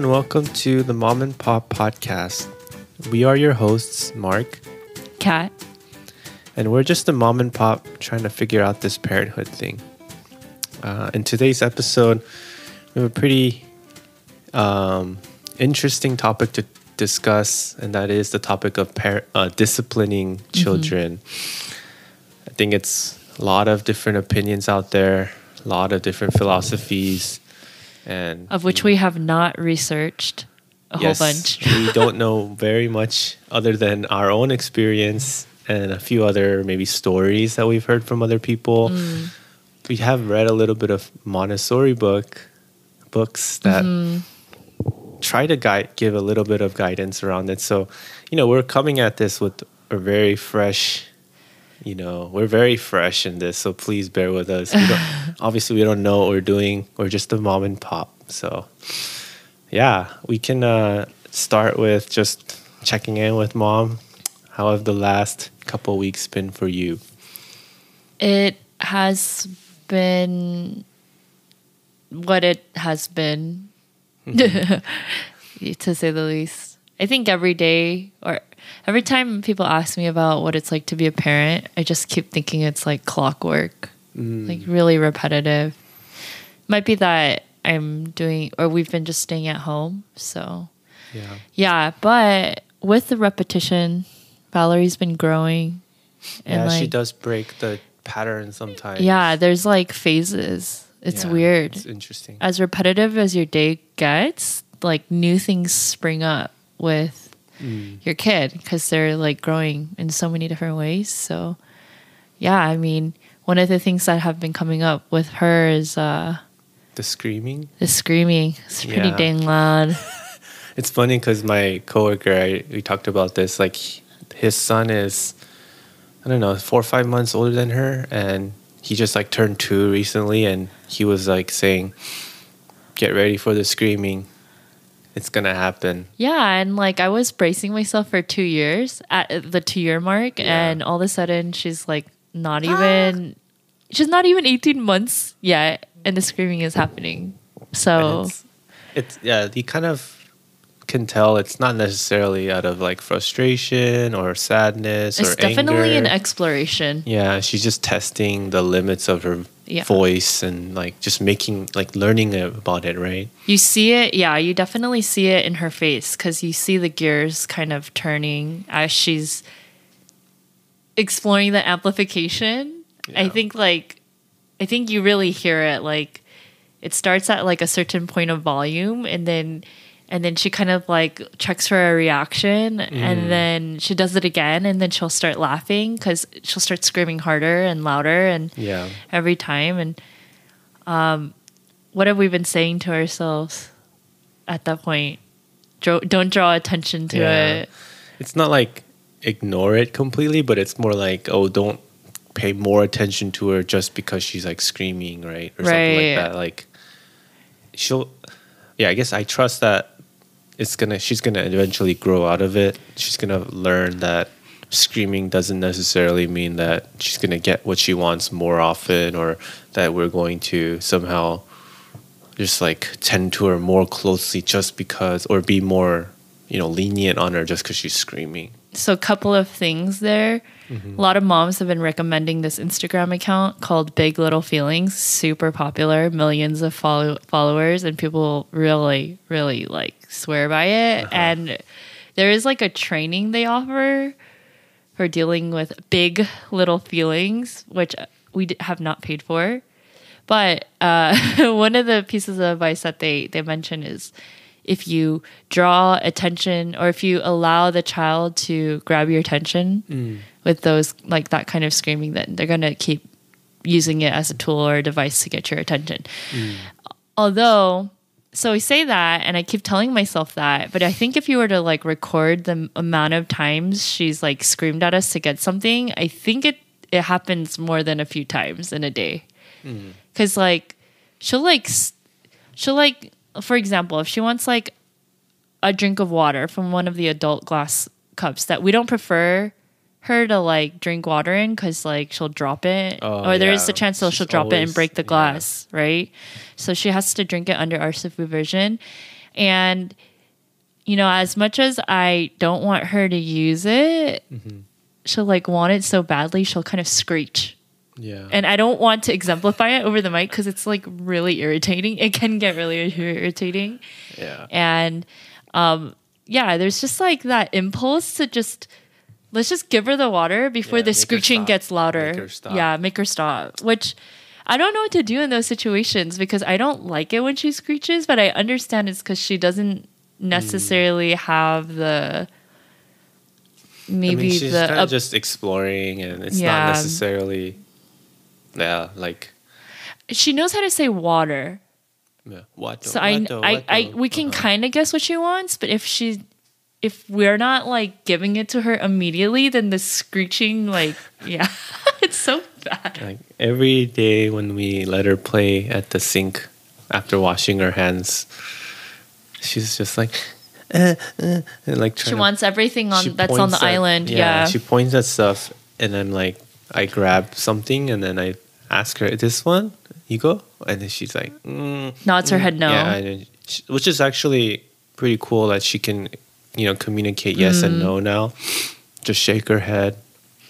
And welcome to the Mom and Pop podcast. We are your hosts, Mark, Cat. and we're just a mom and pop trying to figure out this parenthood thing. Uh, in today's episode, we have a pretty um, interesting topic to discuss, and that is the topic of par- uh, disciplining children. I think it's a lot of different opinions out there, a lot of different philosophies, and Of which we have not researched a Yes, whole bunch. we don't know very much other than our own experience and a few other maybe stories that we've heard from other people. Mm. We have read a little bit of Montessori book books that Mm-hmm. try to guide give a little bit of guidance around it. So, you know, we're coming at this with a very fresh you know, we're very fresh in this, so please bear with us. We don't, obviously, we don't know what we're doing. We're just a mom and pop. So, yeah, we can uh, start with just checking in with mom. How have the last couple weeks been for you? It has been what it has been, to say the least. I think every day or every time people ask me about what it's like to be a parent, I just keep thinking it's like clockwork, mm. like really repetitive. Might be that I'm doing, or we've been just staying at home. So, Yeah. yeah, but with the repetition, Valerie's been growing. Yeah, she does break the pattern sometimes. Yeah, there's like phases. It's Yeah, weird. It's interesting. As repetitive as your day gets, like new things spring up with Mm. your kid because they're like growing in so many different ways. So, yeah, I mean, one of the things that have been coming up with her is uh, The screaming. the screaming. It's pretty Yeah. dang loud. It's funny because my coworker, I, we talked about this. Like, his son is, I don't know, four or five months older than her, and he just like turned two recently, and he was like saying, "Get ready for the screaming. It's gonna happen." Yeah, and like I was bracing myself for two years at the two year mark, Yeah. and all of a sudden she's like not ah. even, she's not even 18 months yet, and the screaming is happening. So, it's, it's yeah, you kind of can tell it's not necessarily out of like frustration or sadness it's or definitely an exploration. Yeah, she's just testing the limits of her Yeah. voice and like just making like learning about it, right? You see it, yeah, you definitely see it in her face because you see the gears kind of turning as she's exploring the amplification. I think like I think you really hear it like it starts at like a certain point of volume and then and then she kind of like checks for a reaction Mm. and then she does it again and then she'll start laughing cuz she'll start screaming harder and louder and Yeah. every time and um what have we been saying to ourselves at that point Dro- don't draw attention to Yeah. it It's not like ignore it completely, but it's more like, oh, don't pay more attention to her just because she's like screaming, right? Or something like Right. that. Like she'll yeah, I guess I trust that it's gonna she's gonna eventually grow out of it. She's gonna learn that screaming doesn't necessarily mean that she's gonna get what she wants more often or that we're going to somehow just like tend to her more closely just because or be more you know lenient on her just because she's screaming so a couple of things there Mm-hmm. a lot of moms have been recommending this instagram account called big little feelings super popular millions of follow- followers and people really really like swear by it. Uh-huh. And there is like a training they offer for dealing with big little feelings which we d- have not paid for. But uh, one of the pieces of advice that they they mention is if you draw attention or if you allow the child to grab your attention mm. With those like that kind of screaming, then they're gonna keep using it as a tool or a device to get your attention. Mm. Although, so I say that, and I keep telling myself that, but I think if you were to like record the amount of times she's like screamed at us to get something, I think it it happens more than a few times in a day. Mm. Because like she'll like she'll like for example, if she wants like a drink of water from one of the adult glass cups that we don't prefer her to like drink water in because like she'll drop it Oh, or there is yeah. a chance that she'll drop it and break the yeah. glass right so she has to drink it under our supervision And you know, as much as I don't want her to use it, she'll like want it so badly, she'll kind of screech. Yeah. And I don't want to exemplify it over the mic because it's like really irritating. It can get really irritating. yeah. And um, yeah, there's just like that impulse to just let's just give her the water before Yeah, the screeching gets louder. Make her stop. Yeah, make her stop. Which I don't know what to do in those situations because I don't like it when she screeches, but I understand it's because she doesn't mm. necessarily have the maybe I mean, she's the kind of just exploring, and it's Yeah. not necessarily, yeah, like she knows how to say water. yeah, what? So I, I, I, we can uh-huh. kind of guess what she wants, but if she, if we're not like giving it to her immediately, then the screeching, like, yeah, it's so bad. like every day when we let her play at the sink after washing her hands, she's just like, eh, eh, and like She to- wants everything on that's on the at- island. Yeah, she points at stuff, and I'm like, I grab something, and then I ask her, "This one, you go," and then she's like, mm, nods her head no. Yeah, she- which is actually pretty cool that she can, you know, communicate yes and Mm. no now. Just shake her head,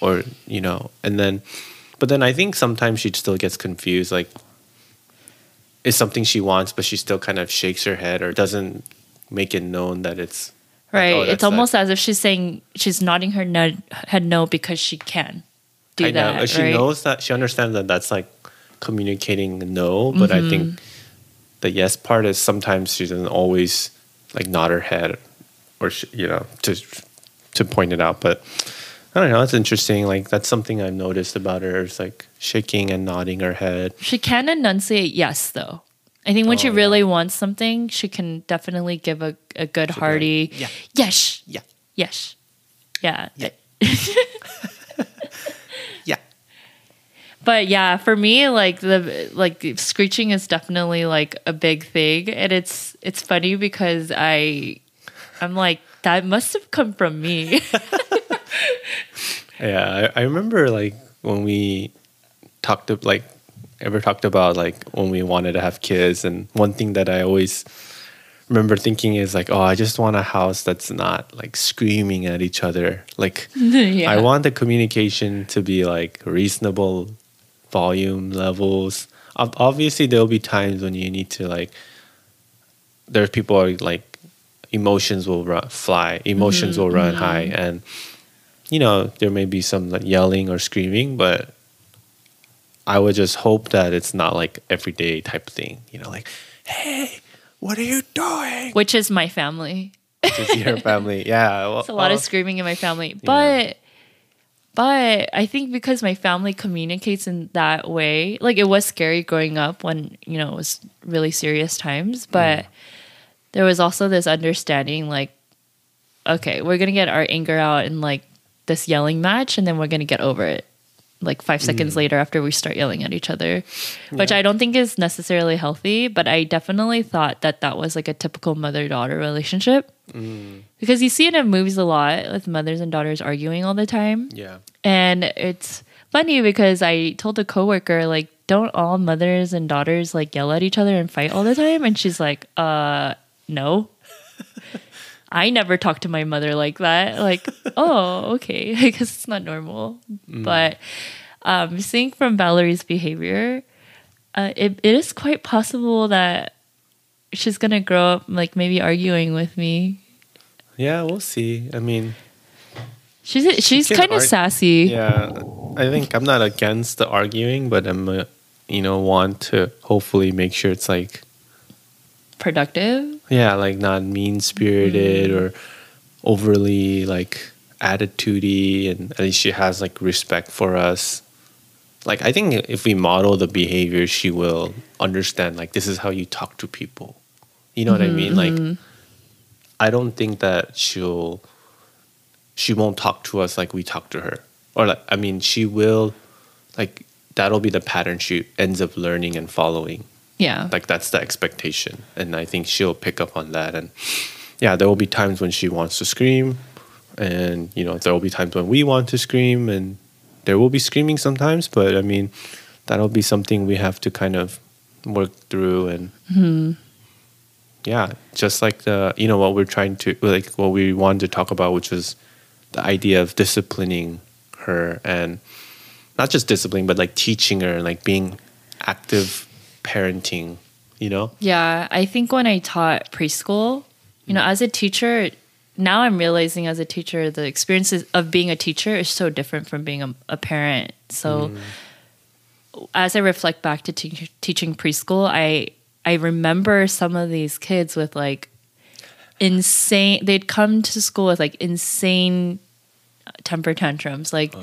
or you know, and then, but then I think sometimes she still gets confused, like. It's something she wants, but she still kind of shakes her head or doesn't make it known that it's like, right. oh, it's almost as if she's saying she's nodding her nod, head no because she can do I that. know. She right? knows that she understands that that's like communicating no, but I Mm-hmm. think the yes part is sometimes she doesn't always like nod her head or she, you know to to point it out. But I don't know. It's interesting. Like that's something I've noticed about her is like shaking and nodding her head. She can enunciate yes, though. I think when she Oh, really wants something, she can definitely give a, a good be like, hearty "Yeah." yes, Yeah. yes, yeah. Yeah. Yeah. But yeah, for me, like the like screeching is definitely like a big thing, and it's it's funny because I I'm like that must have come from me. Yeah, I, I remember like when we talked like ever talked about like when we wanted to have kids, and one thing that I always remember thinking is like, oh, I just want a house that's not like screaming at each other. Like, yeah. I want the communication to be like reasonable volume levels. Obviously, there'll be times when you need to like. There's people are like, emotions will run, fly, emotions will run mm-hmm. high, and you know there may be some like yelling or screaming, but I would just hope that it's not like everyday type thing. You know, like, hey, what are you doing? which is my family. see her family, yeah, well, It's a lot of screaming in my family, but but I think because my family communicates in that way, like it was scary growing up when you know it was really serious times, but mm. There was also this understanding, like, okay, we're gonna get our anger out in like this yelling match, and then we're gonna get over it. Like five seconds later, after we start yelling at each other, which I don't think is necessarily healthy, but I definitely thought that that was like a typical mother daughter relationship because you see it in movies a lot with mothers and daughters arguing all the time. Yeah. and it's funny because i told a coworker like don't all mothers and daughters like yell at each other and fight all the time? And she's like uh no. I never talk to my mother like that. Like oh okay. I guess it's not normal. But um seeing from valerie's behavior uh, it, it is quite possible that she's gonna grow up like maybe arguing with me. Yeah, we'll see. I mean, She's she's kind of sassy. yeah, I think I'm not against the arguing, but I'm, uh, you know, want to hopefully make sure it's like, Productive. yeah, like not mean spirited mm-hmm. or overly like attitudey, and at least she has like respect for us. Like I think if we model the behavior, she will understand. Like this is how you talk to people. You know what I mm-hmm, mean? Like mm-hmm. I don't think that she'll she won't talk to us like we talk to her. Or like I mean she will like that'll be the pattern she ends up learning and following. Yeah. Like that's the expectation. And I think she'll pick up on that and yeah, there will be times when she wants to scream and you know, there will be times when we want to scream and there will be screaming sometimes, but I mean that'll be something we have to kind of work through and mm-hmm. yeah, just like the you know what we're trying to like what we wanted to talk about, which was the idea of disciplining her and not just disciplining, but like teaching her and like being active parenting. You know? Yeah, I think when I taught preschool, you know, mm. as a teacher, now I'm realizing as a teacher, the experiences of being a teacher is so different from being a, a parent. So mm. as I reflect back to teach teaching preschool, I I remember some of these kids with like insane. They'd come to school with like insane temper tantrums, like uh.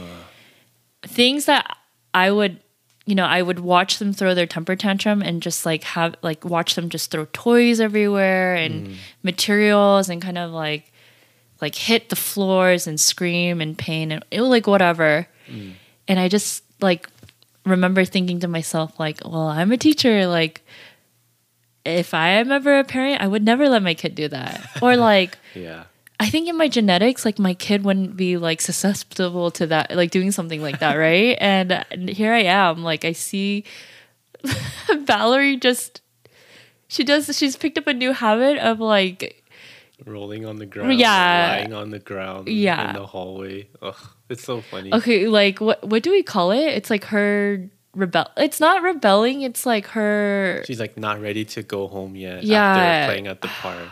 things that I would. You know, I would watch them throw their temper tantrum and just like have like watch them just throw toys everywhere and mm. materials and kind of like like hit the floors and scream and pain and it was like whatever. Mm. And I just like remember thinking to myself like, well, I'm a teacher. Like, if I am ever a parent, I would never let my kid do that. Or like, Yeah. I think in my genetics, like my kid wouldn't be like susceptible to that, like doing something like that, right? And, and here I am, like I see Valerie just. She does. She's picked up a new habit of like Rolling on the ground. Yeah. Lying on the ground. Yeah. In the hallway. Ugh, it's so funny. Okay, like what what do we call it? It's like her rebel. It's not rebelling. It's like her. She's like not ready to go home yet. Yeah. After playing at the park.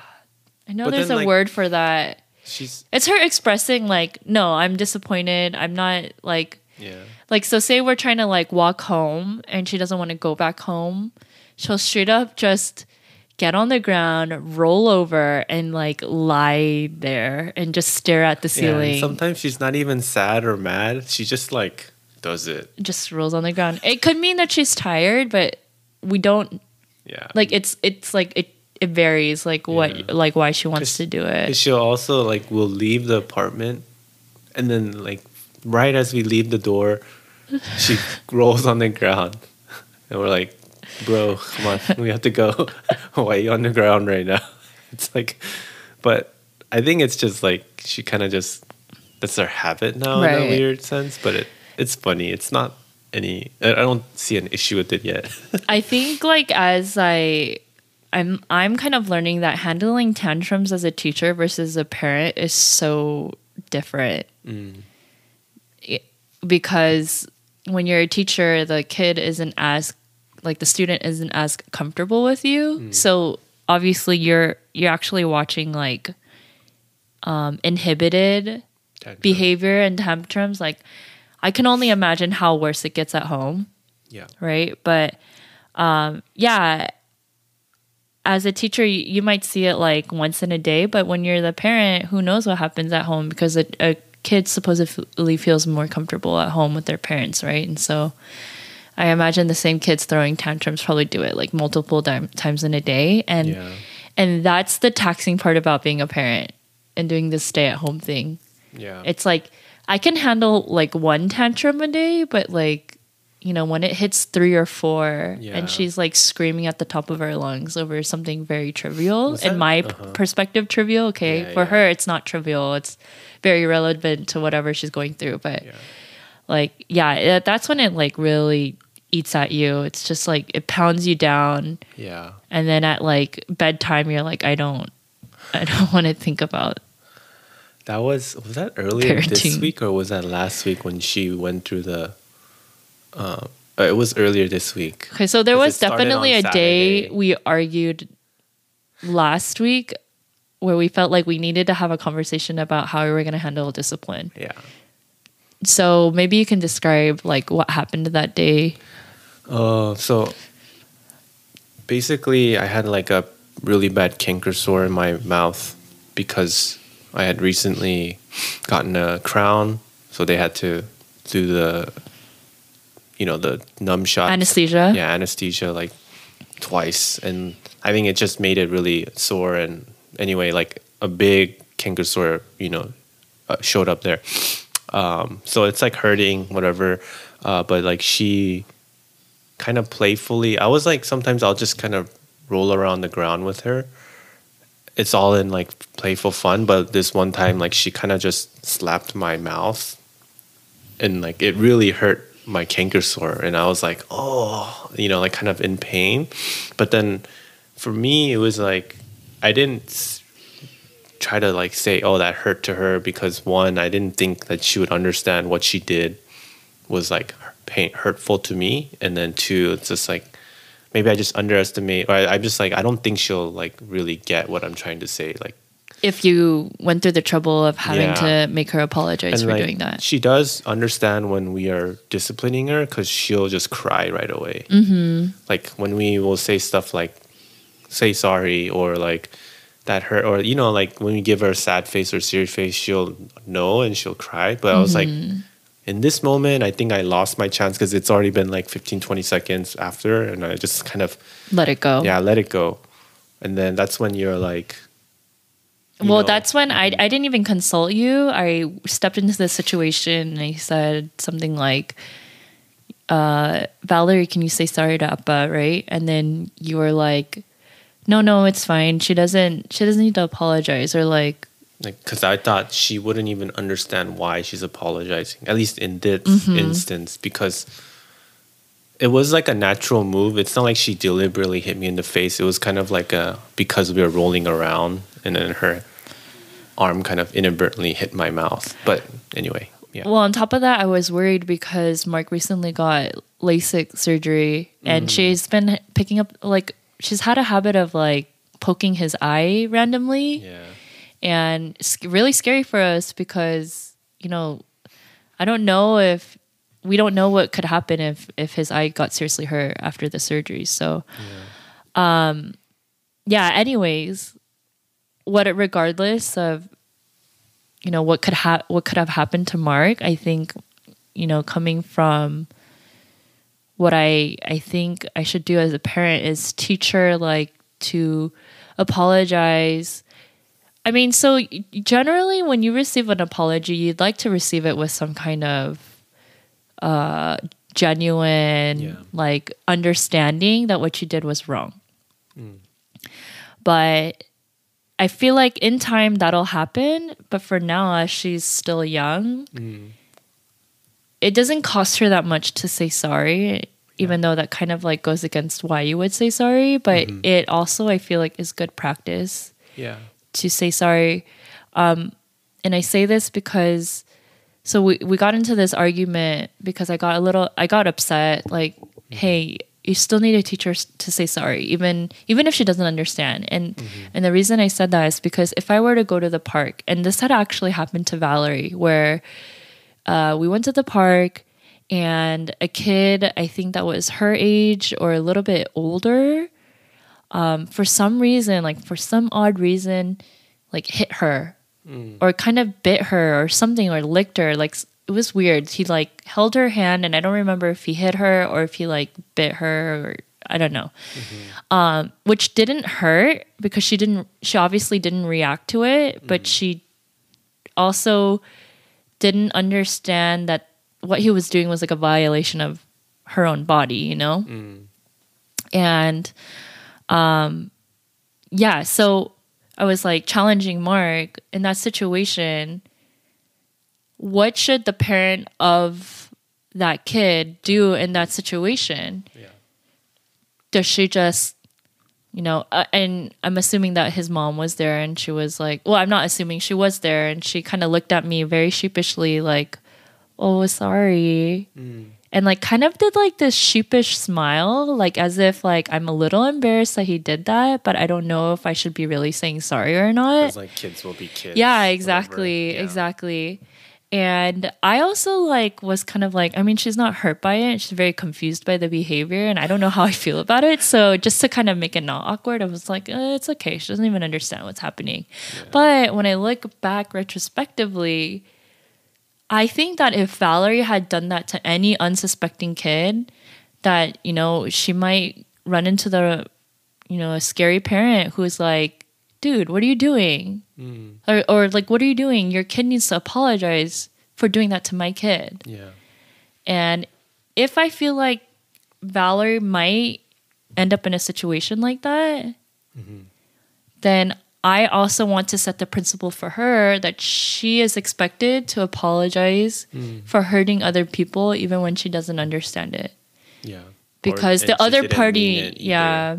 I know but there's then, a like- word for that. She's It's her expressing like, no, I'm disappointed. I'm not like yeah. like so. Say we're trying to like walk home, and she doesn't want to go back home. She'll straight up just get on the ground, roll over, and like lie there and just stare at the Yeah, ceiling. sometimes she's not even sad or mad. She just like does it. just rolls on the ground. It could mean that she's tired, but we don't Yeah. like it's it's like it it varies like what Yeah. like why she wants to do it. she'll also like we'll leave the apartment and then like right as we leave the door, she rolls on the ground. And we're like, bro, come on, we have to go. Why are you on the ground right now? It's like but I think it's just like she kinda just that's her habit now in a weird sense. But it it's funny. It's not any I don't see an issue with it yet. I think like as I I'm I'm kind of learning that handling tantrums as a teacher versus a parent is so different. It- because when you're a teacher, the kid isn't as like the student isn't as comfortable with you. So obviously you're you're actually watching like um inhibited Tantrum. behavior and tantrums like I can only imagine how worse it gets at home Yeah. right? But um, yeah, as a teacher, you, might see it like once in a day, but when you're the parent, who knows what happens at home because a, a kid supposedly feels more comfortable at home with their parents, right? And so I imagine the same kids throwing tantrums probably do it like multiple time, times in a day, and Yeah. and that's the taxing part about being a parent and doing this stay at home thing. Yeah. It's like I can handle like one tantrum a day, but like you know when it hits three or four, Yeah. and she's like screaming at the top of her lungs over something very trivial. In my uh-huh. perspective, trivial. Okay, Yeah, for yeah. her, it's not trivial. It's very relevant to whatever she's going through. But like, yeah, that's when it like really eats at you. It's just like it pounds you down, yeah. and then at like bedtime, you're like, I don't, I don't want to think about That was was that earlier this week or was that last week when she went through the? Uh, it was earlier this week. Okay, so there was definitely a on day we argued last week where we felt like we needed to have a conversation about how we were going to handle discipline. Yeah. So maybe you can describe like what happened that day. Uh, so basically, I had like a really bad canker sore in my mouth because I had recently gotten a crown, so they had to do the, you know, the numb shot. Anesthesia. yeah anesthesia like twice. And i think it just made it really sore. And anyway like a big canker sore you know uh, showed up there. Um, so it's like hurting whatever. Uh, but like she kind of playfully i was like sometimes i'll just kind of roll around the ground with her. It's all in like playful fun. But this one time like she kind of just slapped my mouth. And like it really hurt my canker sore and i was like oh you know like kind of in pain but then for me it was like I didn't try to like say, "Oh, that hurt to her," because one, I didn't think that she would understand what she did was like pain hurtful to me, and then two, it's just like maybe I just underestimate, or I, I'm just like I don't think she'll like really get what I'm trying to say, like. If you went through the trouble of having Yeah. to make her apologize for like, doing that. She does understand when we are disciplining her because she'll just cry right away. Mm-hmm. Like when we will say stuff like, say sorry or like, that hurt, or, you know, like when we give her a sad face or serious face, she'll know and she'll cry. But I was like, Mm-hmm. in this moment, I think I lost my chance because it's already been like 15, 20 seconds after. And I just kind of, Let it go. yeah, let it go. And then that's when you're like, well, know, that's when I, I didn't even consult you. I stepped into the situation and I said something like, uh, Valerie, can you say sorry to Appa, right? And then you were like, no, no, it's fine. She doesn't, she doesn't need to apologize or like, like because i thought she wouldn't even understand why she's apologizing at least in this Mm-hmm. instance because it was like a natural move. It's not like she deliberately hit me in the face. It was kind of like a because we were rolling around and then her arm kind of inadvertently hit my mouth. But anyway yeah. Well, on top of that, I was worried because Mark recently got LASIK surgery and mm. she's been picking up, like, she's had a habit of like poking his eye randomly. yeah. And it's really scary for us because, you know, I don't know if we don't know what could happen if if his eye got seriously hurt after the surgery. So, um, yeah. Anyways, what regardless of you know what could ha- what could have happened to Mark, I think you know coming from what I I think I should do as a parent is teach her like to apologize. I mean, so generally when you receive an apology, you'd like to receive it with some kind of uh genuine Yeah. like understanding that what you did was wrong. But I feel like in time that'll happen, but for now as she's still young, it doesn't cost her that much to say sorry, even though that kind of like goes against why you would say sorry, but it also I feel like is good practice yeah to say sorry. Um, and I say this because so we, we got into this argument because I got a little I got upset like hey you still need a teacher to say sorry even even if she doesn't understand. And and the reason I said that is because if I were to go to the park and this had actually happened to Valerie where uh, we went to the park and a kid I think that was her age or a little bit older um, for some reason like for some odd reason like hit her or kind of bit her or something or licked her like it was weird. He like held her hand and i don't remember if he hit her or if he like bit her or i don't know. Um, which didn't hurt because she didn't she obviously didn't react to it but she also didn't understand that what he was doing was like a violation of her own body you know? And um yeah so i was like challenging mark in that situation. What should the parent of that kid do in that situation? Yeah. Does she just you know uh, and i'm assuming that his mom was there and she was like well i'm not assuming she was there and she kind of looked at me very sheepishly like oh sorry and like kind of did like this sheepish smile like as if like i'm a little embarrassed that he did that but i don't know if i should be really saying sorry or not. Like kids will be kids yeah exactly Yeah. exactly. And i also like was kind of like i mean she's not hurt by it she's very confused by the behavior and i don't know how i feel about it. So just to kind of make it not awkward i was like uh, it's okay she doesn't even understand what's happening. But when i look back retrospectively i think that if valerie had done that to any unsuspecting kid that you know she might run into the you know a scary parent who's like dude what are you doing? Hmm. Or, or like what are you doing? Your kid needs to apologize for doing that to my kid. Yeah. And if i feel like valerie might end up in a situation like that mm-hmm. then i also want to set the principle for her that she is expected to apologize mm. for hurting other people even when she doesn't understand it. Yeah. Because and the other party mean it either. yeah.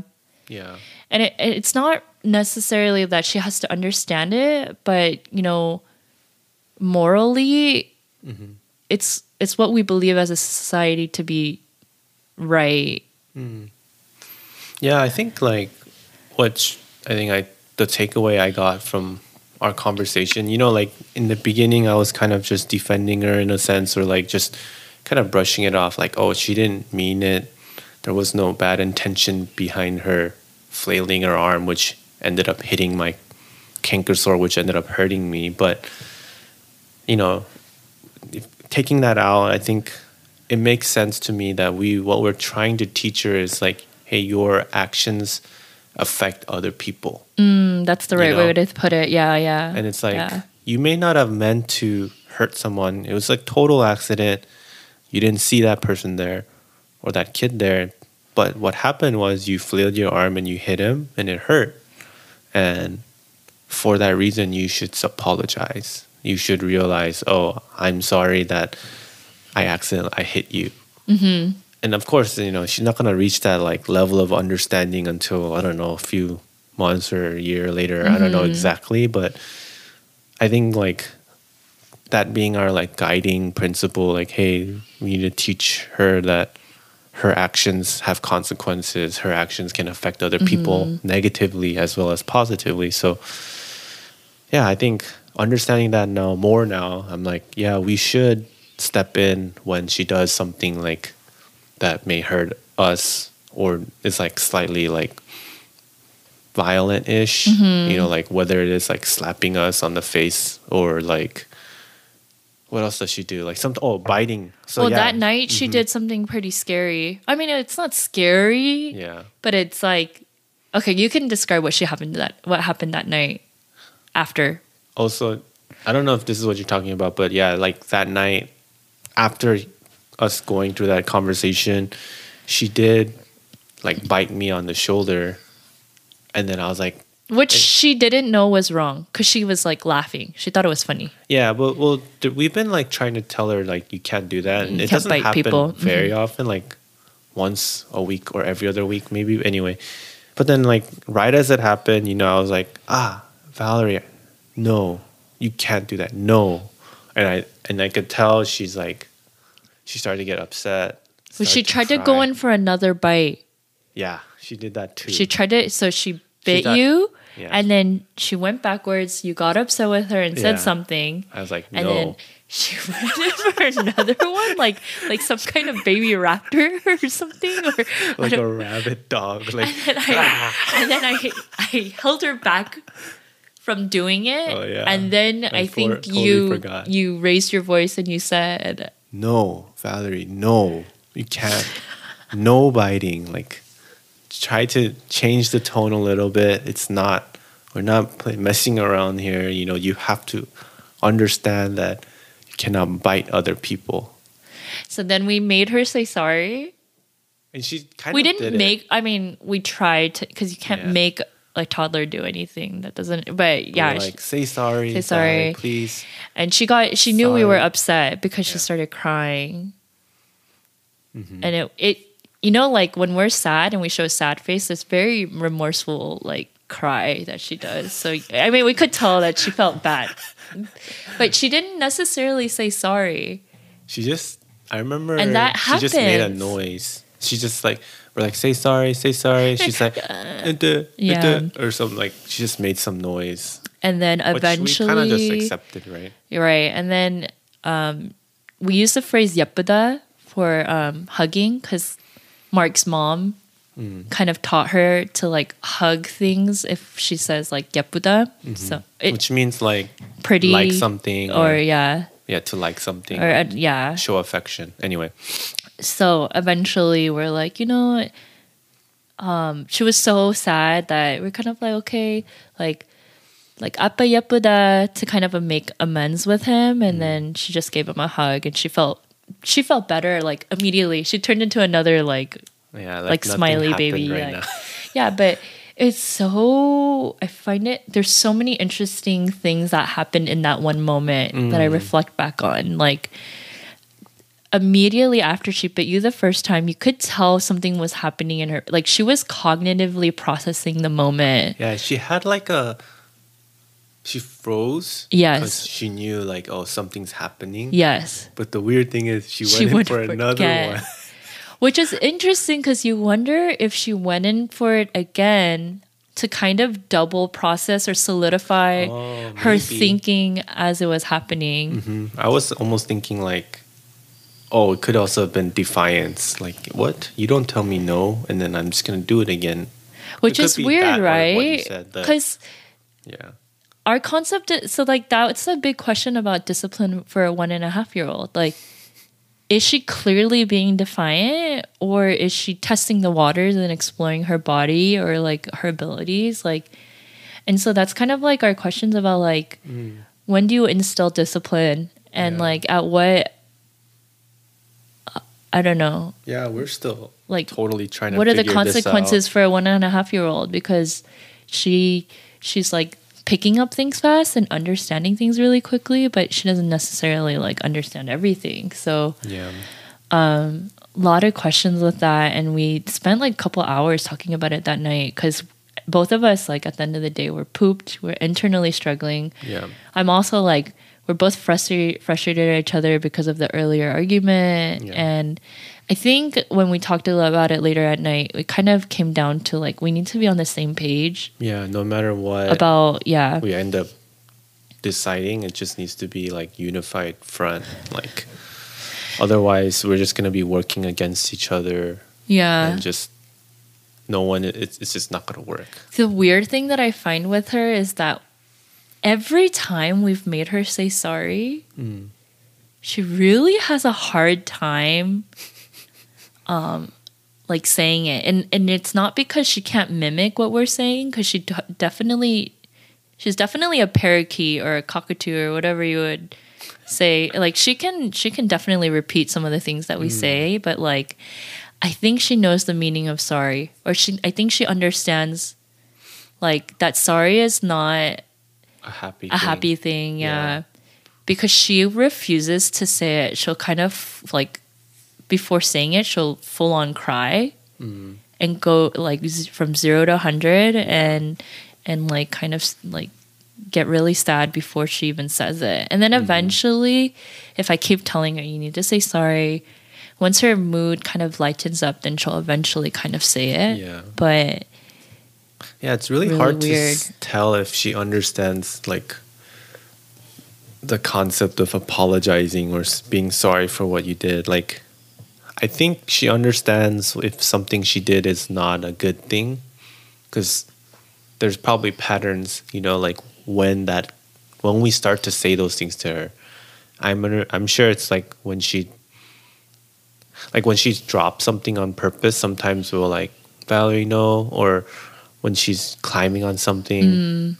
Yeah. And it, it's not necessarily that she has to understand it, but you know, morally, mm-hmm. it's it's what we believe as a society to be right. Mm. Yeah, I think like what I think I the takeaway I got from our conversation, you know, like in the beginning I was kind of just defending her in a sense or like just kind of brushing it off like oh, she didn't mean it. There was no bad intention behind her flailing her arm which ended up hitting my canker sore which ended up hurting me, but you know, taking that out, I think it makes sense to me that we what we're trying to teach her is like, hey, your actions affect other people, Mm, that's the You right know? way to put it. Yeah, yeah. and it's like yeah. you may not have meant to hurt someone. It was like total accident. You didn't see that person there or that kid there, but what happened was you flailed your arm and you hit him, and it hurt. And for that reason, you should apologize. You should realize, oh, I'm sorry that I accidentally I hit you. Mm-hmm. And of course, you know she's not gonna reach that like level of understanding until I don't know a few months or a year later. I don't know mm-hmm. exactly, but I think like that being our like guiding principle, like hey, we need to teach her that her actions have consequences. Her actions can affect other people mm-hmm. negatively as well as positively. So yeah, I think understanding that now more now, I'm like, yeah, we should step in when she does something like that may hurt us or is like slightly like violent ish. Mm-hmm. You know, like whether it is like slapping us on the face or like what else does she do? Like something oh biting. So well, yeah. that night she mm-hmm. did something pretty scary. I mean, it's not scary, Yeah. but it's like, okay, you can describe what she happened that what happened that night after. also i don't know if this is what you're talking about but yeah like that night after us going through that conversation she did like bite me on the shoulder and then i was like Which she didn't know was wrong because she was like laughing. She thought it was funny. yeah but well we've been like trying to tell her like you can't do that and You it doesn't bite happen people. Mm-hmm. very often like once a week or every other week maybe anyway but then like right as it happened you know i was like ah valerie no you can't do that no and i and i could tell she's like she started to get upset But she started to tried to go in for another bite. yeah she did that too She tried to, so she bit thought- you, yeah. and then she went backwards. You got upset with her and said Yeah. something. i was like no. And no then she went in for another one, like like some kind of baby raptor or something. Or like a rabbit dog like and I ah. and then I I held her back from doing it. Oh, yeah. And then I I, think for- totally you forgot. you raised your voice and you said, no valerie no you can't no biting like try to change the tone a little bit it's not we're not play, messing around here you know you have to understand that you cannot bite other people so then we made her say sorry. and she kind we of didn't did it. make I mean, we tried to because you can't Yeah. make a toddler do anything that doesn't but yeah were she- say sorry Say sorry. please. And she got she knew we were upset because she started crying. Mm-hmm. and it it you know like when we're sad and we show a sad face it's very remorseful like cry that she does. So i mean we could tell that she felt bad. But she didn't necessarily say sorry. She just i remember And that happened, she just made a noise she's just like we're like say sorry, say sorry. She's like uh, yeah. Or something like she just made some noise. And then eventually, kind of just accepted, right? Right, and then um, we use the phrase "yapuda" for um, hugging because Mark's mom Mm. kind of taught her to like hug things if she says like "yapuda," Mm-hmm. So it, which means like pretty like something or, or, yeah. Yeah, to like something. Or uh, yeah. Show affection. Anyway so eventually we're like, you know, um, she was so sad that we're kind of like, okay, like like appa yapuda to kind of make amends with him. And then she just gave him a hug and she felt she felt better like immediately. She turned into another like yeah like, like smiley baby right like, yeah but it's so i find it there's so many interesting things that happened in that one moment mm. that i reflect back on. Like immediately after she bit you the first time, you could tell something was happening in her. Like she was cognitively processing the moment. Yeah, she had like a. She froze. Yes. Because she knew like oh something's happening. Yes. But the weird thing is she went She in went for for another again. one. Which is interesting because you wonder if she went in for it again to kind of double process or solidify Oh, her thinking as it was happening. Mhm. I was almost thinking like, oh, it could also have been defiance. Like, what? You don't tell me no, and then I'm just gonna do it again. Which It is weird, that or what you right? Because Yeah. our concept is, so like that's a big question about discipline for a one and a half year old like is she clearly being defiant or is she testing the waters and exploring her body or like her abilities like and so that's kind of like our questions about like mm. when do you instill discipline and Yeah. like at what i don't know Yeah, we're still like totally trying to. what are the figure this out. consequences for a one and a half year old because she she's like picking up things fast and understanding things really quickly but she doesn't necessarily like understand everything so Yeah. a lot of questions with that and we spent like a couple hours talking about it that night because both of us like at the end of the day we're pooped we're internally struggling Yeah. i'm also like we're both frustrated frustrated at each other because of the earlier argument Yeah. and i think when we talked about it later at night it kind of came down to like we need to be on the same page Yeah. No matter what about yeah we end up deciding, it just needs to be like unified front. Like, otherwise, we're just gonna be working against each other yeah and just no one. It's it's just not gonna work. the weird thing that i find with her is that every time we've made her say sorry Mm. she really has a hard time um like saying it and and it's not because she can't mimic what we're saying because she d- definitely she's definitely a parakeet or a cockatoo or whatever you would say like she can she can definitely repeat some of the things that we say but like i think she knows the meaning of sorry or she i think she understands like that sorry is not A happy. a thing. happy thing yeah. Yeah. because she refuses to say it she'll kind of like before saying it she'll full on cry Mm. and go like z- from 0 to 100 and and like kind of like get really sad before she even says it and then Mm-hmm. eventually if i keep telling her you need to say sorry once her mood kind of lightens up then she'll eventually kind of say it Yeah. but Yeah, it's really, Really hard to weird. s- tell if she understands like the concept of apologizing or being sorry for what you did. Like, I think she understands if something she did is not a good thing, because there's probably patterns, you know, like when that when we start to say those things to her. I'm under, I'm sure it's like when she like when she's dropped something on purpose, sometimes we'll like, Valerie, no, or when she's climbing on something,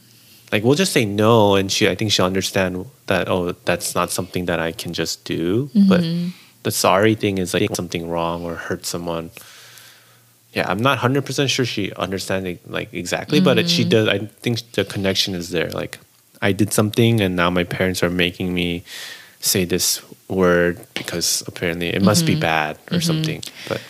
like we'll just say no, and she, I think she'll understand that, oh, that's not something that I can just do. But mm-hmm. the sorry thing is like something wrong or hurt someone. Yeah, I'm not hundred percent sure she understands it, like exactly, but it, she mm-hmm. does. I think the connection is there. Like, I did something, and now my parents are making me say this word because apparently it must be mm-hmm. bad or something. But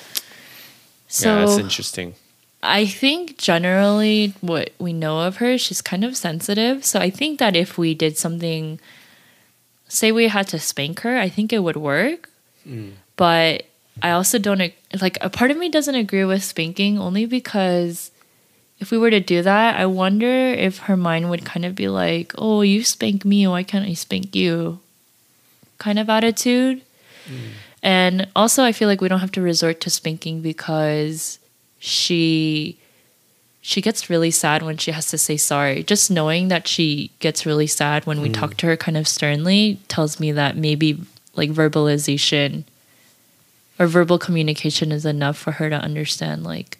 so yeah, that's interesting. I think generally what we know of her, she's kind of sensitive. So I think that if we did something, say we had to spank her, I think it would work. Mm. But I also don't like a part of me doesn't agree with spanking only because if we were to do that, I wonder if her mind would kind of be like, "Oh, you spank me, why can't I spank you?" kind of attitude. Mm. And also, I feel like we don't have to resort to spanking because she she gets really sad when she has to say sorry. Just knowing that she gets really sad when we mm. talk to her kind of sternly tells me that maybe like verbalization or verbal communication is enough for her to understand like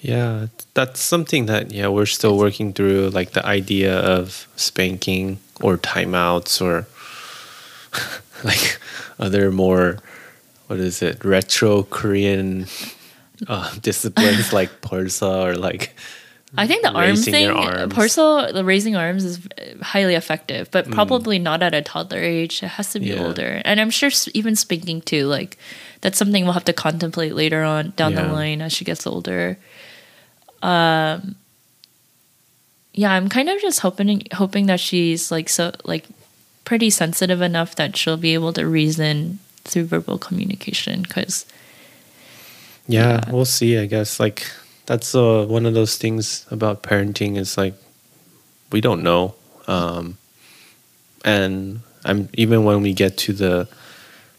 Yeah, that's something that yeah we're still working through, like the idea of spanking or timeouts or like other more what is it retro Korean uh, disciplines like Porsa or like I think the arm thing, arms. the raising arms is highly effective, but probably not at a toddler age. It has to be Mm. Yeah. older, and I'm sure even spanking too. Like that's something we'll have to contemplate later on down the line as she gets older. Um, yeah, I'm kind of just hoping hoping that she's like so like pretty sensitive enough that she'll be able to reason through verbal communication because Yeah, we'll see. I guess like that's uh, one of those things about parenting is like we don't know, um, and I'm even when we get to the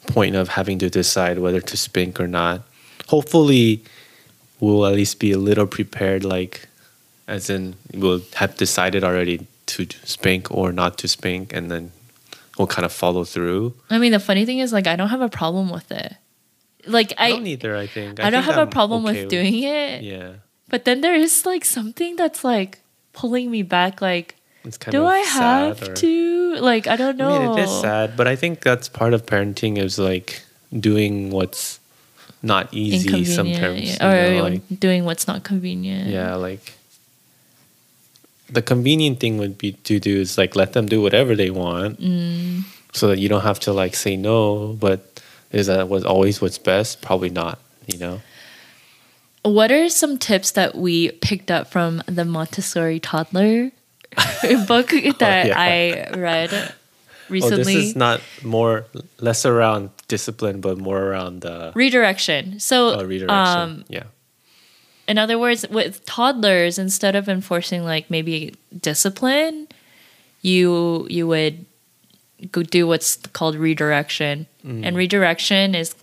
point of having to decide whether to spank or not. Hopefully, we'll at least be a little prepared. Like, as in, we'll have decided already to spank or not to spank, and then we'll kind of follow through. I mean the funny thing is like I don't have a problem with it. Like I, I don't either. I think I, don't think have a I'm problem okay with doing it. Yeah, But then there is like something that's like pulling me back. Like, it's kind do I have or- to? Like, I don't know. I mean, it is sad, but I think that's part of parenting is like doing what's not easy sometimes. yeah. you or know, like, doing what's not convenient. yeah, like the convenient thing would be to do is like let them do whatever they want, Mm. so that you don't have to like say no. But is that was always what's best? Probably not. You know. What are some tips that we picked up from the Montessori toddler book that yeah. I read Oh, recently? this is not more less around discipline, but more around the redirection. So, uh, redirection. um, yeah. in other words, with toddlers, instead of enforcing like maybe discipline, you you would go do what's called redirection. Mm. And redirection is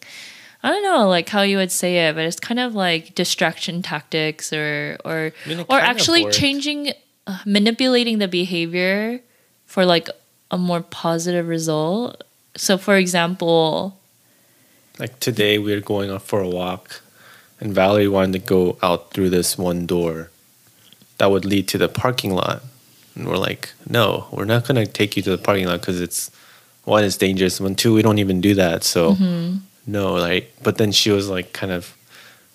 I don't know like how you would say it, but it's kind of like distraction tactics or or I mean, or actually changing uh, manipulating the behavior for like a more positive result. So for example, Like today, we were going out for a walk, and Valerie wanted to go out through this one door that would lead to the parking lot. And we're like, no, we're not going to take you to the parking lot because it's one, it's dangerous. One, two, we don't even do that. So, no, like, but then she was like kind of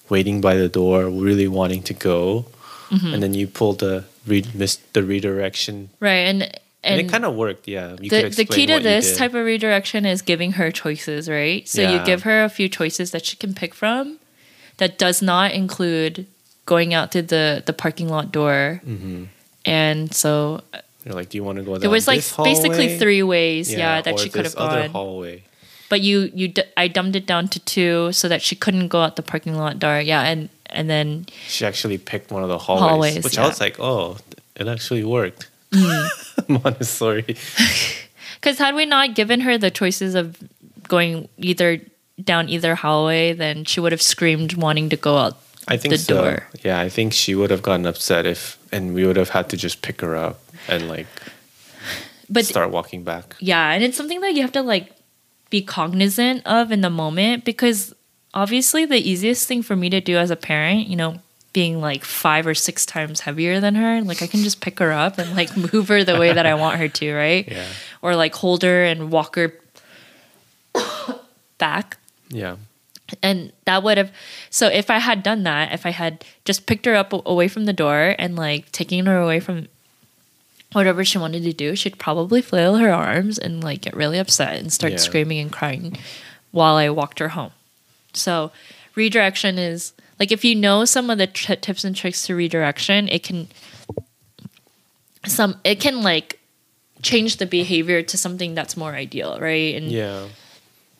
waiting by the door, really wanting to go. And then you pulled the, re- missed the redirection. right, and And, and, it kind of worked, yeah. You the, the key to this type of redirection is giving her choices, right? So you give her a few choices that she can pick from that does not include going out to the, the parking lot door. Mm-hmm. And so You're like, do you want to go there down was like basically three ways, yeah, or that she could have other gone. hallway. But you you d- I dumbed it down to two so that she couldn't go out the parking lot door. Yeah, and and then She actually picked one of the hallways, Hallways, which yeah. I was like, oh, it actually worked. Mm. Montessori. Because had we not given her the choices of going either down either hallway, then she would have screamed wanting to go out. I think The so. door. Yeah, I think she would have gotten upset if, and we would have had to just pick her up and like But start walking back. yeah, and it's something that you have to like be cognizant of in the moment because obviously the easiest thing for me to do as a parent, you know, being like five or six times heavier than her, like I can just pick her up and like move her the way that I want her to, right? Yeah. Or like hold her and walk her back. Yeah. And that would have so if i had done that if i had just picked her up away from the door and like taking her away from whatever she wanted to do she'd probably flail her arms and like get really upset and start Yeah. screaming and crying while i walked her home so redirection is like if you know some of the t- tips and tricks to redirection it can some it can like change the behavior to something that's more ideal right and Yeah.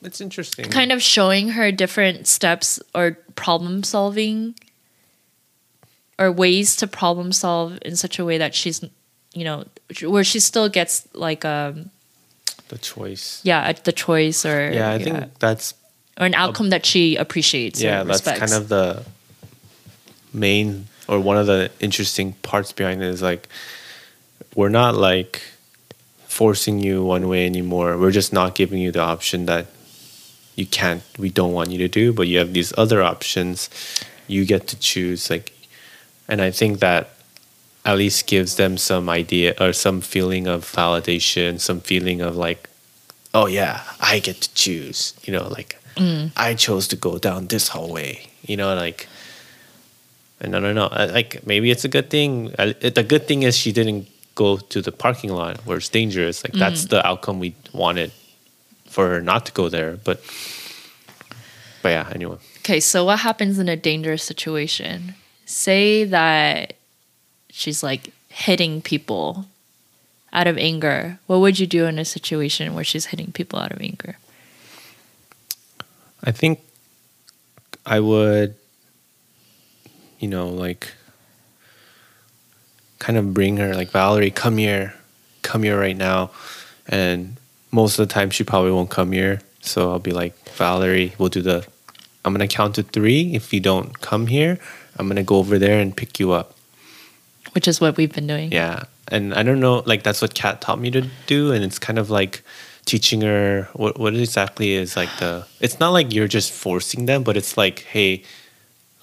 It's interesting. kind of showing her different steps or problem solving or ways to problem solve in such a way that she's you know where she still gets like um the choice. yeah the choice or Yeah, I think that's or an outcome that she appreciates yeah, or that's respects. kind of the main or one of the interesting parts behind it is like we're not like forcing you one way anymore. We're just not giving you the option that you can't we don't want you to do, but you have these other options you get to choose like and I think that at least gives them some idea or some feeling of validation, some feeling of like oh yeah, I get to choose, you know, like mm. I chose to go down this hallway. You know, like And I don't know. Like maybe it's a good thing. The good thing is she didn't go to the parking lot where it's dangerous. Like that's mm. the outcome we wanted for her not to go there. But but yeah. Anyway. Okay, so what happens in a dangerous situation? Say that she's like hitting people out of anger. What would you do in a situation where she's hitting people out of anger? I think I would, you know, like kind of bring her, like, Valerie, come here, come here right now. And most of the time, she probably won't come here. So I'll be like, Valerie, we'll do the, I'm going to count to three. If you don't come here, I'm going to go over there and pick you up. Which is what we've been doing. Yeah. And I don't know, like, that's what Kat taught me to do. And it's kind of like, teaching her what what exactly is like the it's not like you're just forcing them but it's like hey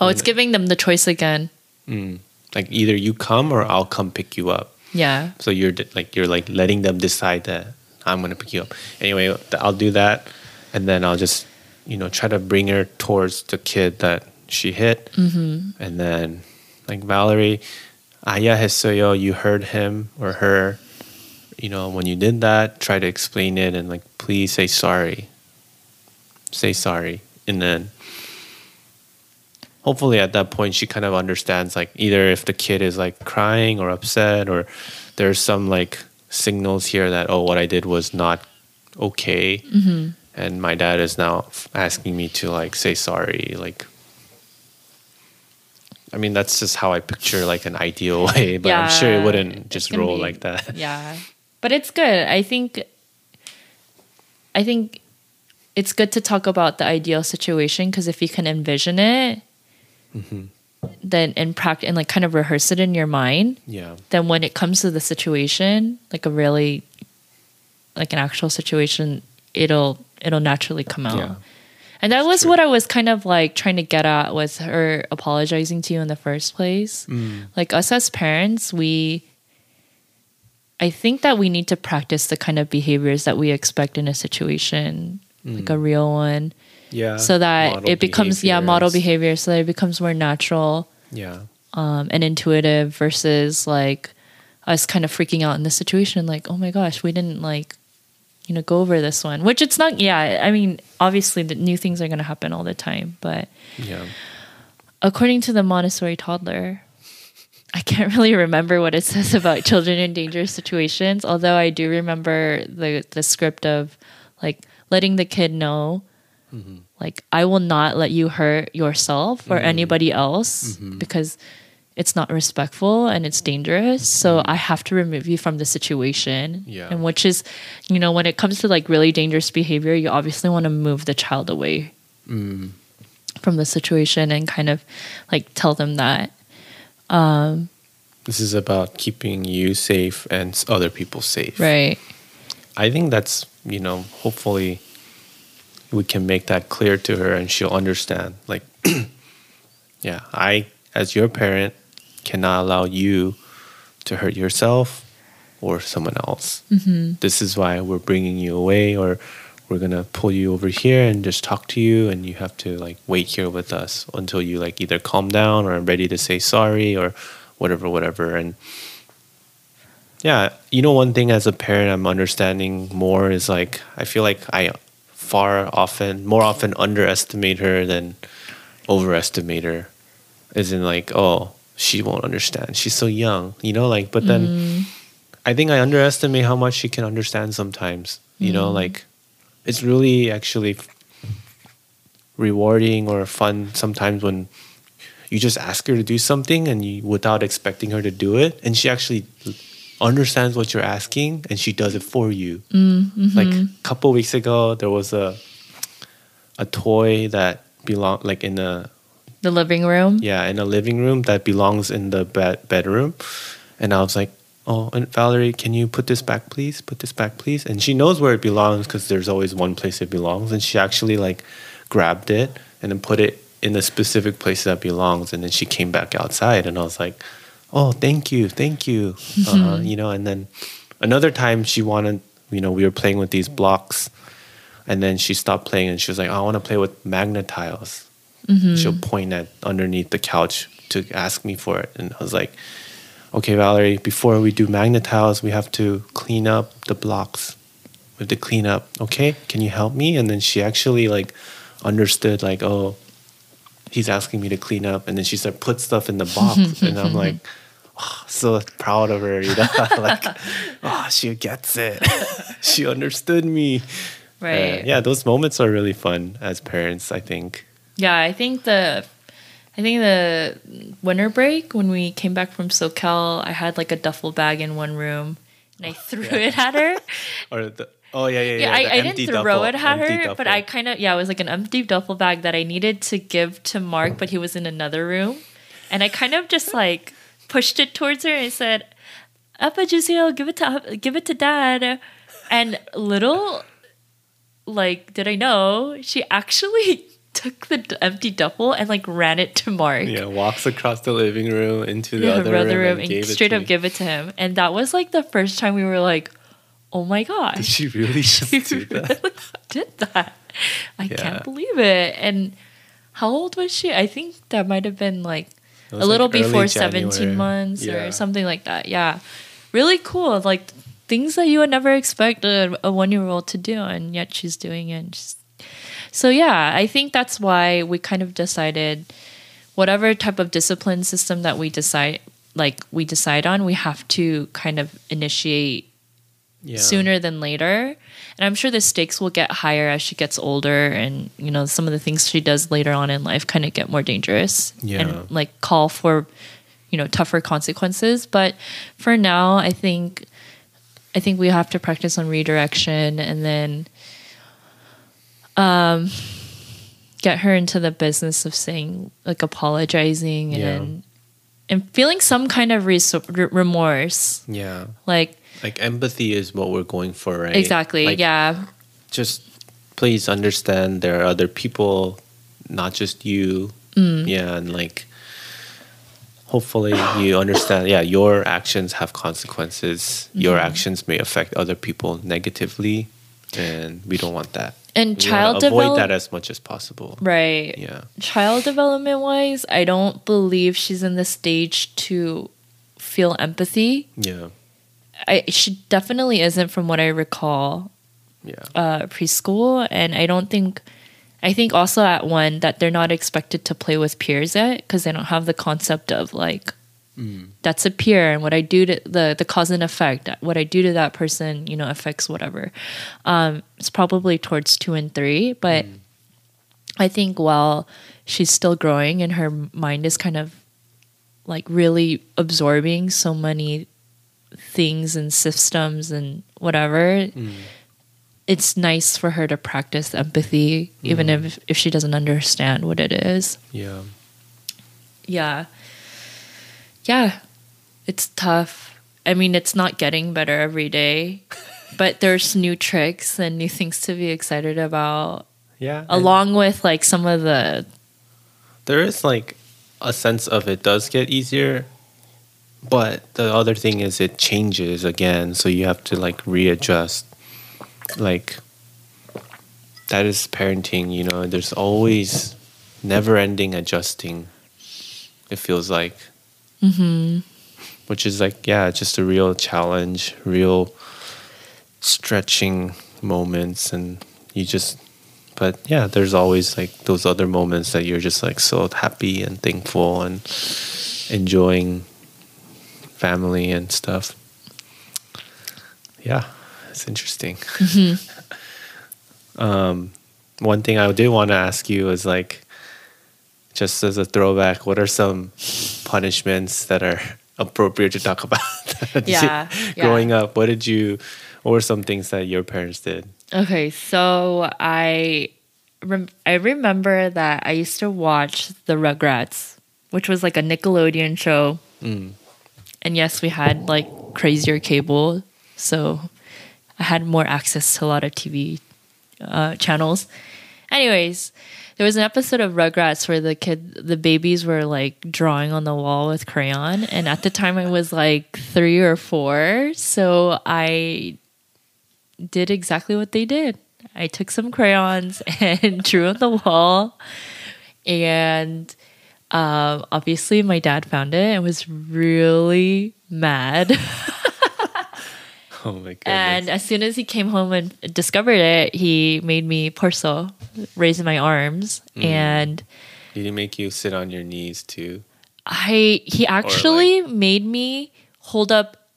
Oh, it's giving them the choice again. Mm. Like either you come or I'll come pick you up. Yeah. So you're like you're like letting them decide that I'm going to pick you up. Anyway, I'll do that. And then I'll just, you know, try to bring her towards the kid that she hit. Mm-hmm. And then, like Valerie, Aya Hesoyo, you heard him or her, you know, when you did that, try to explain it and, like, please say sorry. Say sorry. And then, hopefully at that point she kind of understands like either if the kid is like crying or upset or there's some like signals here that oh what i did was not okay. Mm-hmm. And my dad is now asking me to like say sorry like i mean that's just how i picture like an ideal way but i'm sure it wouldn't just roll be- like that. Yeah. But it's good. I think I think it's good to talk about the ideal situation because if you can envision it, mm-hmm. Then in practice and like kind of rehearse it in your mind, yeah then when it comes to the situation, like a really like an actual situation, it'll it'll naturally come out. Yeah. And that was true. what I was kind of like trying to get at with her apologizing to you in the first place. Mm. Like us as parents, we I think that we need to practice the kind of behaviors that we expect in a situation, like a mm. real one, yeah so that Model it becomes yeah model behavior, so that it becomes more natural yeah. um, and intuitive versus like us kind of freaking out in the situation like oh my gosh we didn't like you know go over this one which it's not yeah i mean obviously the new things are going to happen all the time but yeah. according to the montessori toddler i can't really remember what it says about children in dangerous situations although i do remember the the script of like letting the kid know like i will not let you hurt yourself or mm-hmm. anybody else mm-hmm. because it's not respectful and it's dangerous. So mm-hmm. i have to remove you from the situation. Yeah. and which is you know when it comes to like really dangerous behavior you obviously want to move the child away from the situation and kind of like tell them that. Um, this is about keeping you safe and other people safe. Right. I think that's, you know, hopefully we can make that clear to her and she'll understand. Like, yeah, I, as your parent, cannot allow you to hurt yourself or someone else. Mm-hmm. This is why we're bringing you away or we're going to pull you over here and just talk to you and you have to like wait here with us until you like either calm down or are ready to say sorry or whatever whatever and yeah, you know, one thing as a parent I'm understanding more is like I feel like I far often, more often underestimate her than overestimate her. As in, like, oh, she won't understand. She's so young, you know, like, but then mm. I think I underestimate how much she can understand sometimes, you know, mm. like it's really actually rewarding or fun sometimes when you just ask her to do something and you without expecting her to do it and she actually understands what you're asking and she does it for you. Mm-hmm. Like a couple weeks ago there was a a toy that belong like in a the living room? yeah in a living room that belongs in the bed bedroom. And i was like oh and valerie can you put this back please? Put this back please? And she knows where it belongs because there's always one place it belongs. And she actually like grabbed it and then put it in the specific place that belongs. And then she came back outside and i was like oh thank you thank you uh, you know and then another time she wanted you know we were playing with these blocks and then she stopped playing and she was like i want to play with magnet tiles she'll point at underneath the couch to ask me for it, and I was like, "Okay, Valerie, before we do magnet tiles, we have to clean up the blocks. We have to clean up. Okay, can you help me?" And then she actually like understood, like, "Oh, he's asking me to clean up," and then she said put stuff in the box, and I'm like. Oh, so proud of her, you know, like, oh, she gets it. she understood me. Right. Uh, yeah, those moments are really fun as parents, I think. Yeah, I think the I think the winter break when we came back from SoCal, I had like a duffel bag in one room and I threw it at her. Or the oh yeah yeah yeah. Yeah, I, I didn't throw duffel- it at her, but. I kind of yeah, it was like an empty duffel bag that I needed to give to Mark, but he was in another room, and I kind of just like pushed it towards her and said, "Appa Jusio, give it to give it to Dad," and little like did I know she actually took the empty duffel and like ran it to Mark. yeah walks across the living room into the Yeah, other brother room, and, and gave it straight up give it to him, and that was like the first time we were like, "Oh my gosh!" Did she really just do that? really did that. I Yeah. can't believe it. And how old was she? I think that might have been like a little like, before 17 January. months Yeah. or something like that. Yeah. Really cool. Like things that you would never expect a, a one year old to do, and yet she's doing it. She's- So, yeah, I think that's why we kind of decided whatever type of discipline system that we decide like we decide on we have to kind of initiate Yeah. sooner than later. And I'm sure the stakes will get higher as she gets older and you know some of the things she does later on in life kind of get more dangerous Yeah. and like call for you know tougher consequences, but for now I think I think we have to practice on redirection and then um get her into the business of saying like apologizing Yeah. and and feeling some kind of res- remorse Yeah. like Like empathy is what we're going for, right? Exactly. Like, yeah. Just please understand there are other people, not just you. Mm. Yeah, and like hopefully you understand. Yeah, your actions have consequences. Your Mm-hmm. actions may affect other people negatively, and we don't want that. And We child wanna avoid that as much as possible. Right. Yeah. Child development wise, I don't believe she's in the stage to feel empathy. Yeah. I she definitely isn't from what I recall Yeah. uh preschool. And I don't think I think also at one that they're not expected to play with peers yet because they don't have the concept of like that's a peer and what I do to the the cause and effect what I do to that person you know affects whatever. Um it's probably towards two and three but I think while she's still growing and her mind is kind of like really absorbing so many things and systems and whatever mm. it's nice for her to practice empathy even mm. if if she doesn't understand what it is. Yeah. yeah. Yeah. It's tough. I mean it's not getting better every day but there's new tricks and new things to be excited about. Yeah. along with like some of the there is like a sense of it does get easier but the other thing is it changes again so you have to like readjust. Like that is parenting you know there's always never ending adjusting it feels like. Mm-hmm. Which is like yeah just a real challenge real stretching moments and you just but yeah there's always like those other moments that you're just like so happy and thankful and enjoying family and stuff yeah it's interesting um one thing i did want to ask you is like just as a throwback what are some punishments that are appropriate to talk about that you- Yeah, yeah. growing up what did you what were some things that your parents did Okay, so I rem- I remember that I used to watch the Rugrats, which was like a Nickelodeon show. Mm. And yes, we had like crazier cable, so I had more access to a lot of TV uh, channels. Anyways, there was an episode of Rugrats where the kid, the babies were like drawing on the wall with crayon, and at the time I was like three or four, so I did exactly what they did. I took some crayons and drew on the wall, and Um, obviously, my dad found it and was really mad. Oh my god! and as soon as he came home and discovered it, he made me porso, raising my arms, and Did he make you sit on your knees too? I he actually made me hold up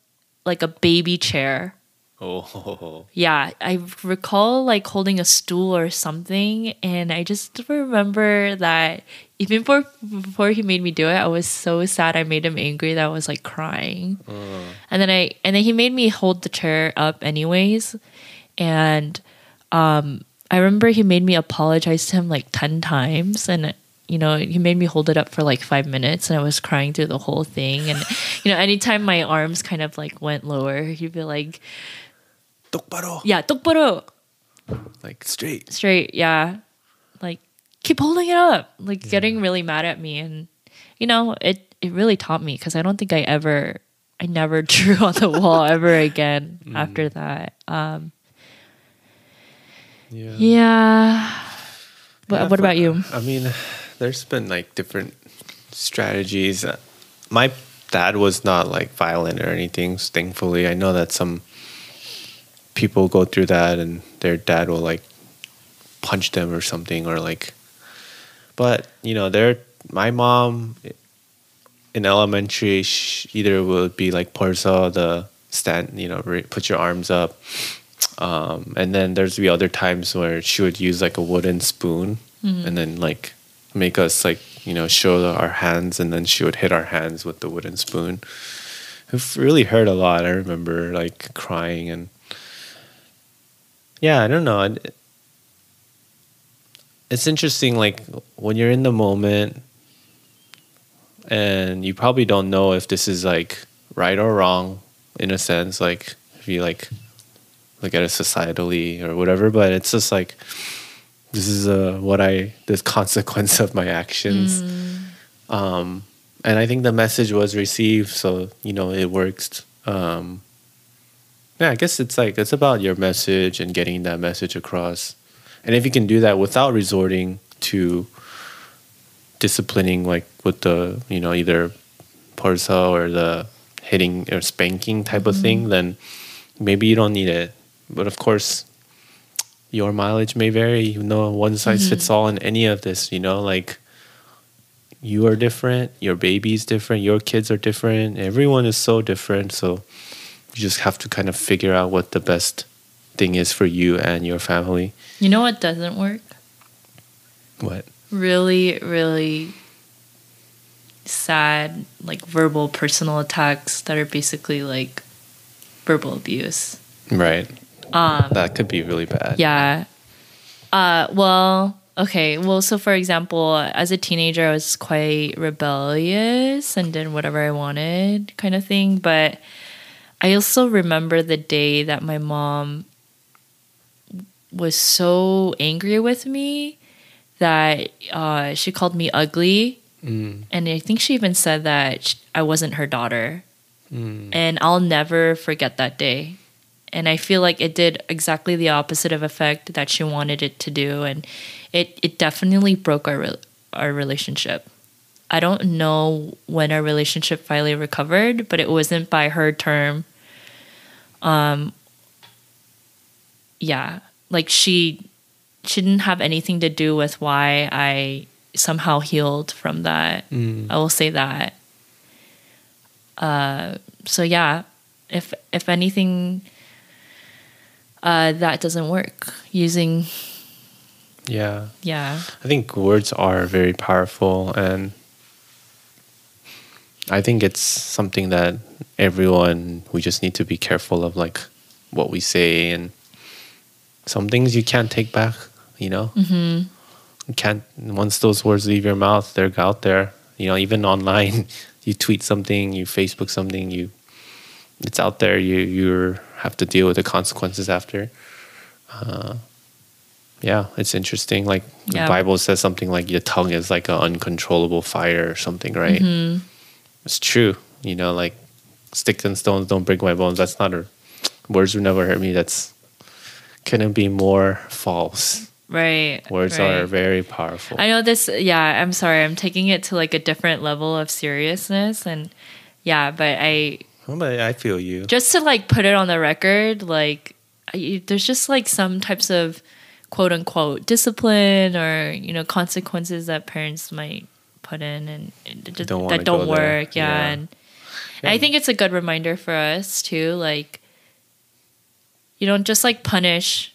like a baby chair. Oh, Yeah, I recall like holding a stool or something, and I just remember that even before before he made me do it, I was so sad. I made him angry that I was like crying, and then I and then he made me hold the chair up anyways, and um, I remember he made me apologize to him like ten times, and you know he made me hold it up for like five minutes, and I was crying through the whole thing, and you know anytime my arms kind of like went lower, he'd be like. 똑바로. Yeah, 똑바로. Like straight. Straight, yeah. Keep holding it up. Like getting really mad at me and you know, it it really taught me cuz I don't think I ever I never drew on the wall ever again after that. Um Yeah. yeah. But Yeah, what about you? I mean, there's been like different strategies. My dad was not like violent or anything, thankfully. I know that some people go through that and their dad will like punch them or something or like but you know they're my mom in elementary either would be like porsa the stand you know re- put your arms up. Um, and then there's be other times where she would use like a wooden spoon and then like make us like you know show our hands and then she would hit our hands with the wooden spoon. It really hurt a lot i remember like crying and yeah i don't know it's interesting like when you're in the moment and you probably don't know if this is like right or wrong in a sense like if you like look at it societally or whatever but it's just like this is uh, what i this consequence of my actions. Um, and i think the message was received so you know it works. Um, yeah i guess it's like it's about your message and getting that message across and if you can do that without resorting to disciplining like with the you know either porsa or the hitting or spanking type of thing mm-hmm. then maybe you don't need it. But of course your mileage may vary. You know one size mm-hmm. fits all in any of this you know like you are different your baby's different your kids are different everyone is so different. So you just have to kind of figure out what the best thing is for you and your family You know what doesn't work? what Really, really sad, like verbal personal attacks that are basically like verbal abuse. right Um, that could be really bad Yeah. Uh, well, okay. Well, so for example, as a teenager, I was quite rebellious and did whatever I wanted, kind of thing. But I also remember the day that my mom was so angry with me that uh, she called me ugly. Mm, And I think she even said that I wasn't her daughter. mm, And I'll never forget that day. And I feel like it did exactly the opposite of effect that she wanted it to do. And it, it definitely broke our, re- our relationship. I don't know when our relationship finally recovered, but it wasn't by her term. Um, yeah, like she she didn't have anything to do with why I somehow healed from that. mm. I will say that. Uh, so yeah, if if anything, uh, that doesn't work. Using yeah yeah, I think words are very powerful, and I think it's something that everyone we just need to be careful of, like what we say, and some things you can't take back. You know, mm-hmm. you can't. Once those words leave your mouth, they're out there. You know, even online, you tweet something, you Facebook something, you it's out there. You you have to deal with the consequences after. Uh, yeah, it's interesting. Like Yeah. the Bible says something like your tongue is like an uncontrollable fire or something, right? Mm-hmm. It's true. You know, like sticks and stones don't break my bones. That's not a words would never hurt me. That's couldn't be more false. Right. Words right. are very powerful. I know this. Yeah, I'm sorry. I'm taking it to like a different level of seriousness, and yeah, but I Oh, but I feel you. just to like put it on the record, like I, there's just like some types of quote unquote discipline or you know consequences that parents might put in and it just, Don't that don't work. Yeah, Yeah. and I think it's a good reminder for us too. Like you don't just like punish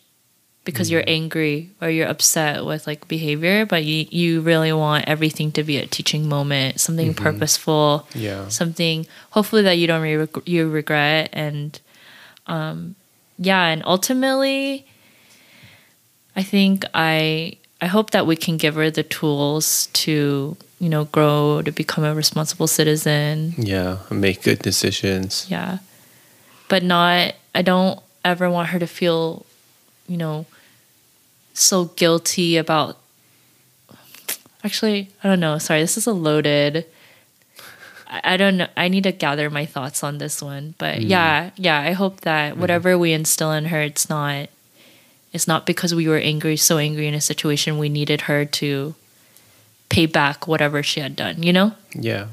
because you're Mm-hmm. angry or you're upset with like behavior, but you you really want everything to be a teaching moment, something Mm-hmm. purposeful Yeah. something hopefully that you don't re- you regret and um yeah and ultimately i think i i hope that we can give her the tools to you know grow to become a responsible citizen Yeah. Make good decisions. yeah but not i don't ever want her to feel you know so guilty about actually i don't know sorry this is a loaded I I don't know. I need to gather my thoughts on this one, but mm. yeah, yeah. I hope that mm. whatever we instill in her, it's not, it's not because we were angry, so angry in a situation we needed her to pay back whatever she had done. You know? Yeah.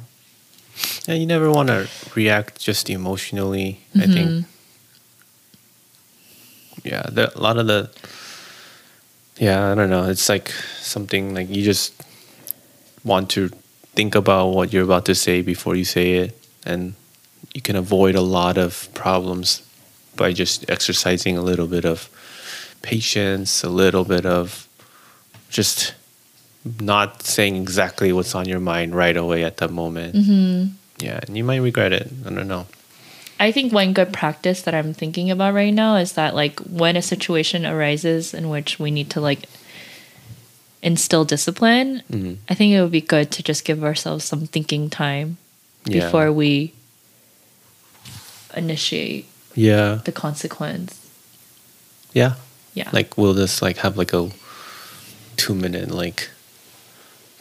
And you never want to react just emotionally. I think. Mm-hmm. Yeah, the, a lot of the. Yeah, I don't know. It's like something like you just want to think about what you're about to say before you say it, and you can avoid a lot of problems by just exercising a little bit of patience, a little bit of just not saying exactly what's on your mind right away at that moment. Mm-hmm. Yeah, and you might regret it. I don't know. I think one good practice that I'm thinking about right now is that like when a situation arises in which we need to like instill discipline, Mhm. I think it would be good to just give ourselves some thinking time Yeah. before we initiate Yeah, the consequence. yeah. Yeah. Like we'll just like have like a two minute like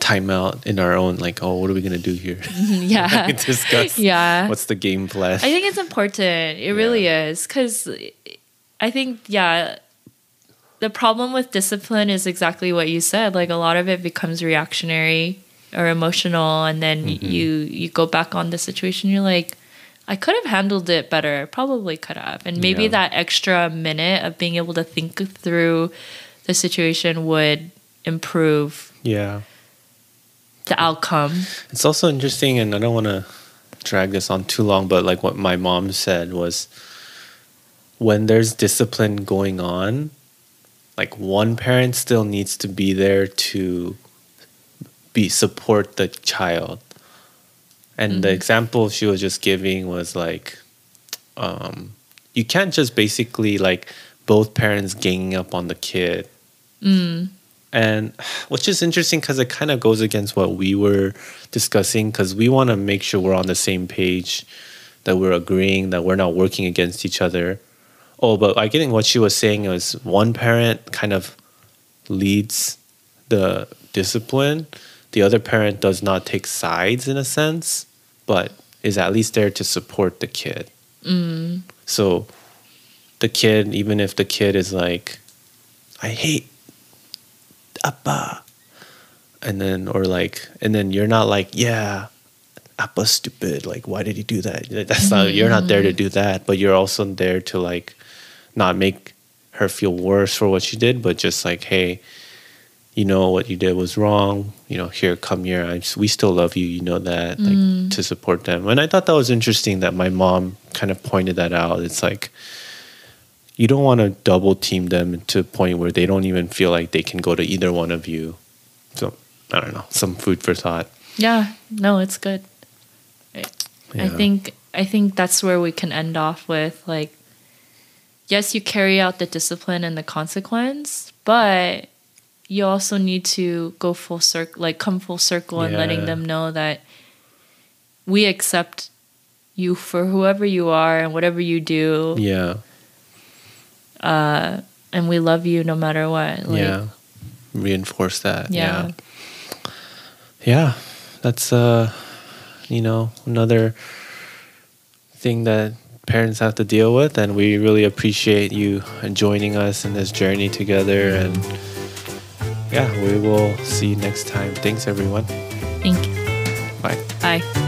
timeout in our own like oh what are we gonna do here? yeah. Discuss. Yeah. What's the game plan? I think it's important. It really is because I think yeah, the problem with discipline is exactly what you said. Like a lot of it becomes reactionary or emotional, and then Mm-hmm. you you go back on the situation. You're like, I could have handled it better. Probably could have, and maybe Yeah. that extra minute of being able to think through the situation would improve yeah. The outcome. It's also interesting, and I don't want to drag this on too long, but like what my mom said was when there's discipline going on, like one parent still needs to be there to be support the child. And the example she was just giving was like, um, you can't just basically like both parents ganging up on the kid Mm. And which is interesting because it kind of goes against what we were discussing because we want to make sure we're on the same page that we're agreeing that we're not working against each other oh but i think what she was saying was one parent kind of leads the discipline the other parent does not take sides in a sense but is at least there to support the kid Mm. so the kid, even if the kid is like, I hate Appa. And then, or like, and then you're not like, yeah, Appa's stupid. Like, why did he do that? That's not, you're not there to mm-hmm. do that, but you're also there to like not make her feel worse for what she did, but just like, hey, you know what you did was wrong. You know, here, come here. I, we still love you. You know that. Like mm. to support them. And I thought that was interesting that my mom kind of pointed that out. It's like you don't want to double team them to a point where they don't even feel like they can go to either one of you. So I don't know. Some food for thought. Yeah, no, it's good. I, I think I think that's where we can end off with like yes, you carry out the discipline and the consequence, but you also need to go full circle like come full circle and letting them know that we accept you for whoever you are and whatever you do Yeah. Uh and we love you no matter what. Like, yeah. Reinforce that. Yeah. yeah. Yeah. That's uh you know, another thing that parents have to deal with and we really appreciate you joining us in this journey together and yeah, we will see you next time. Thanks, everyone. Thank you. Bye. Bye.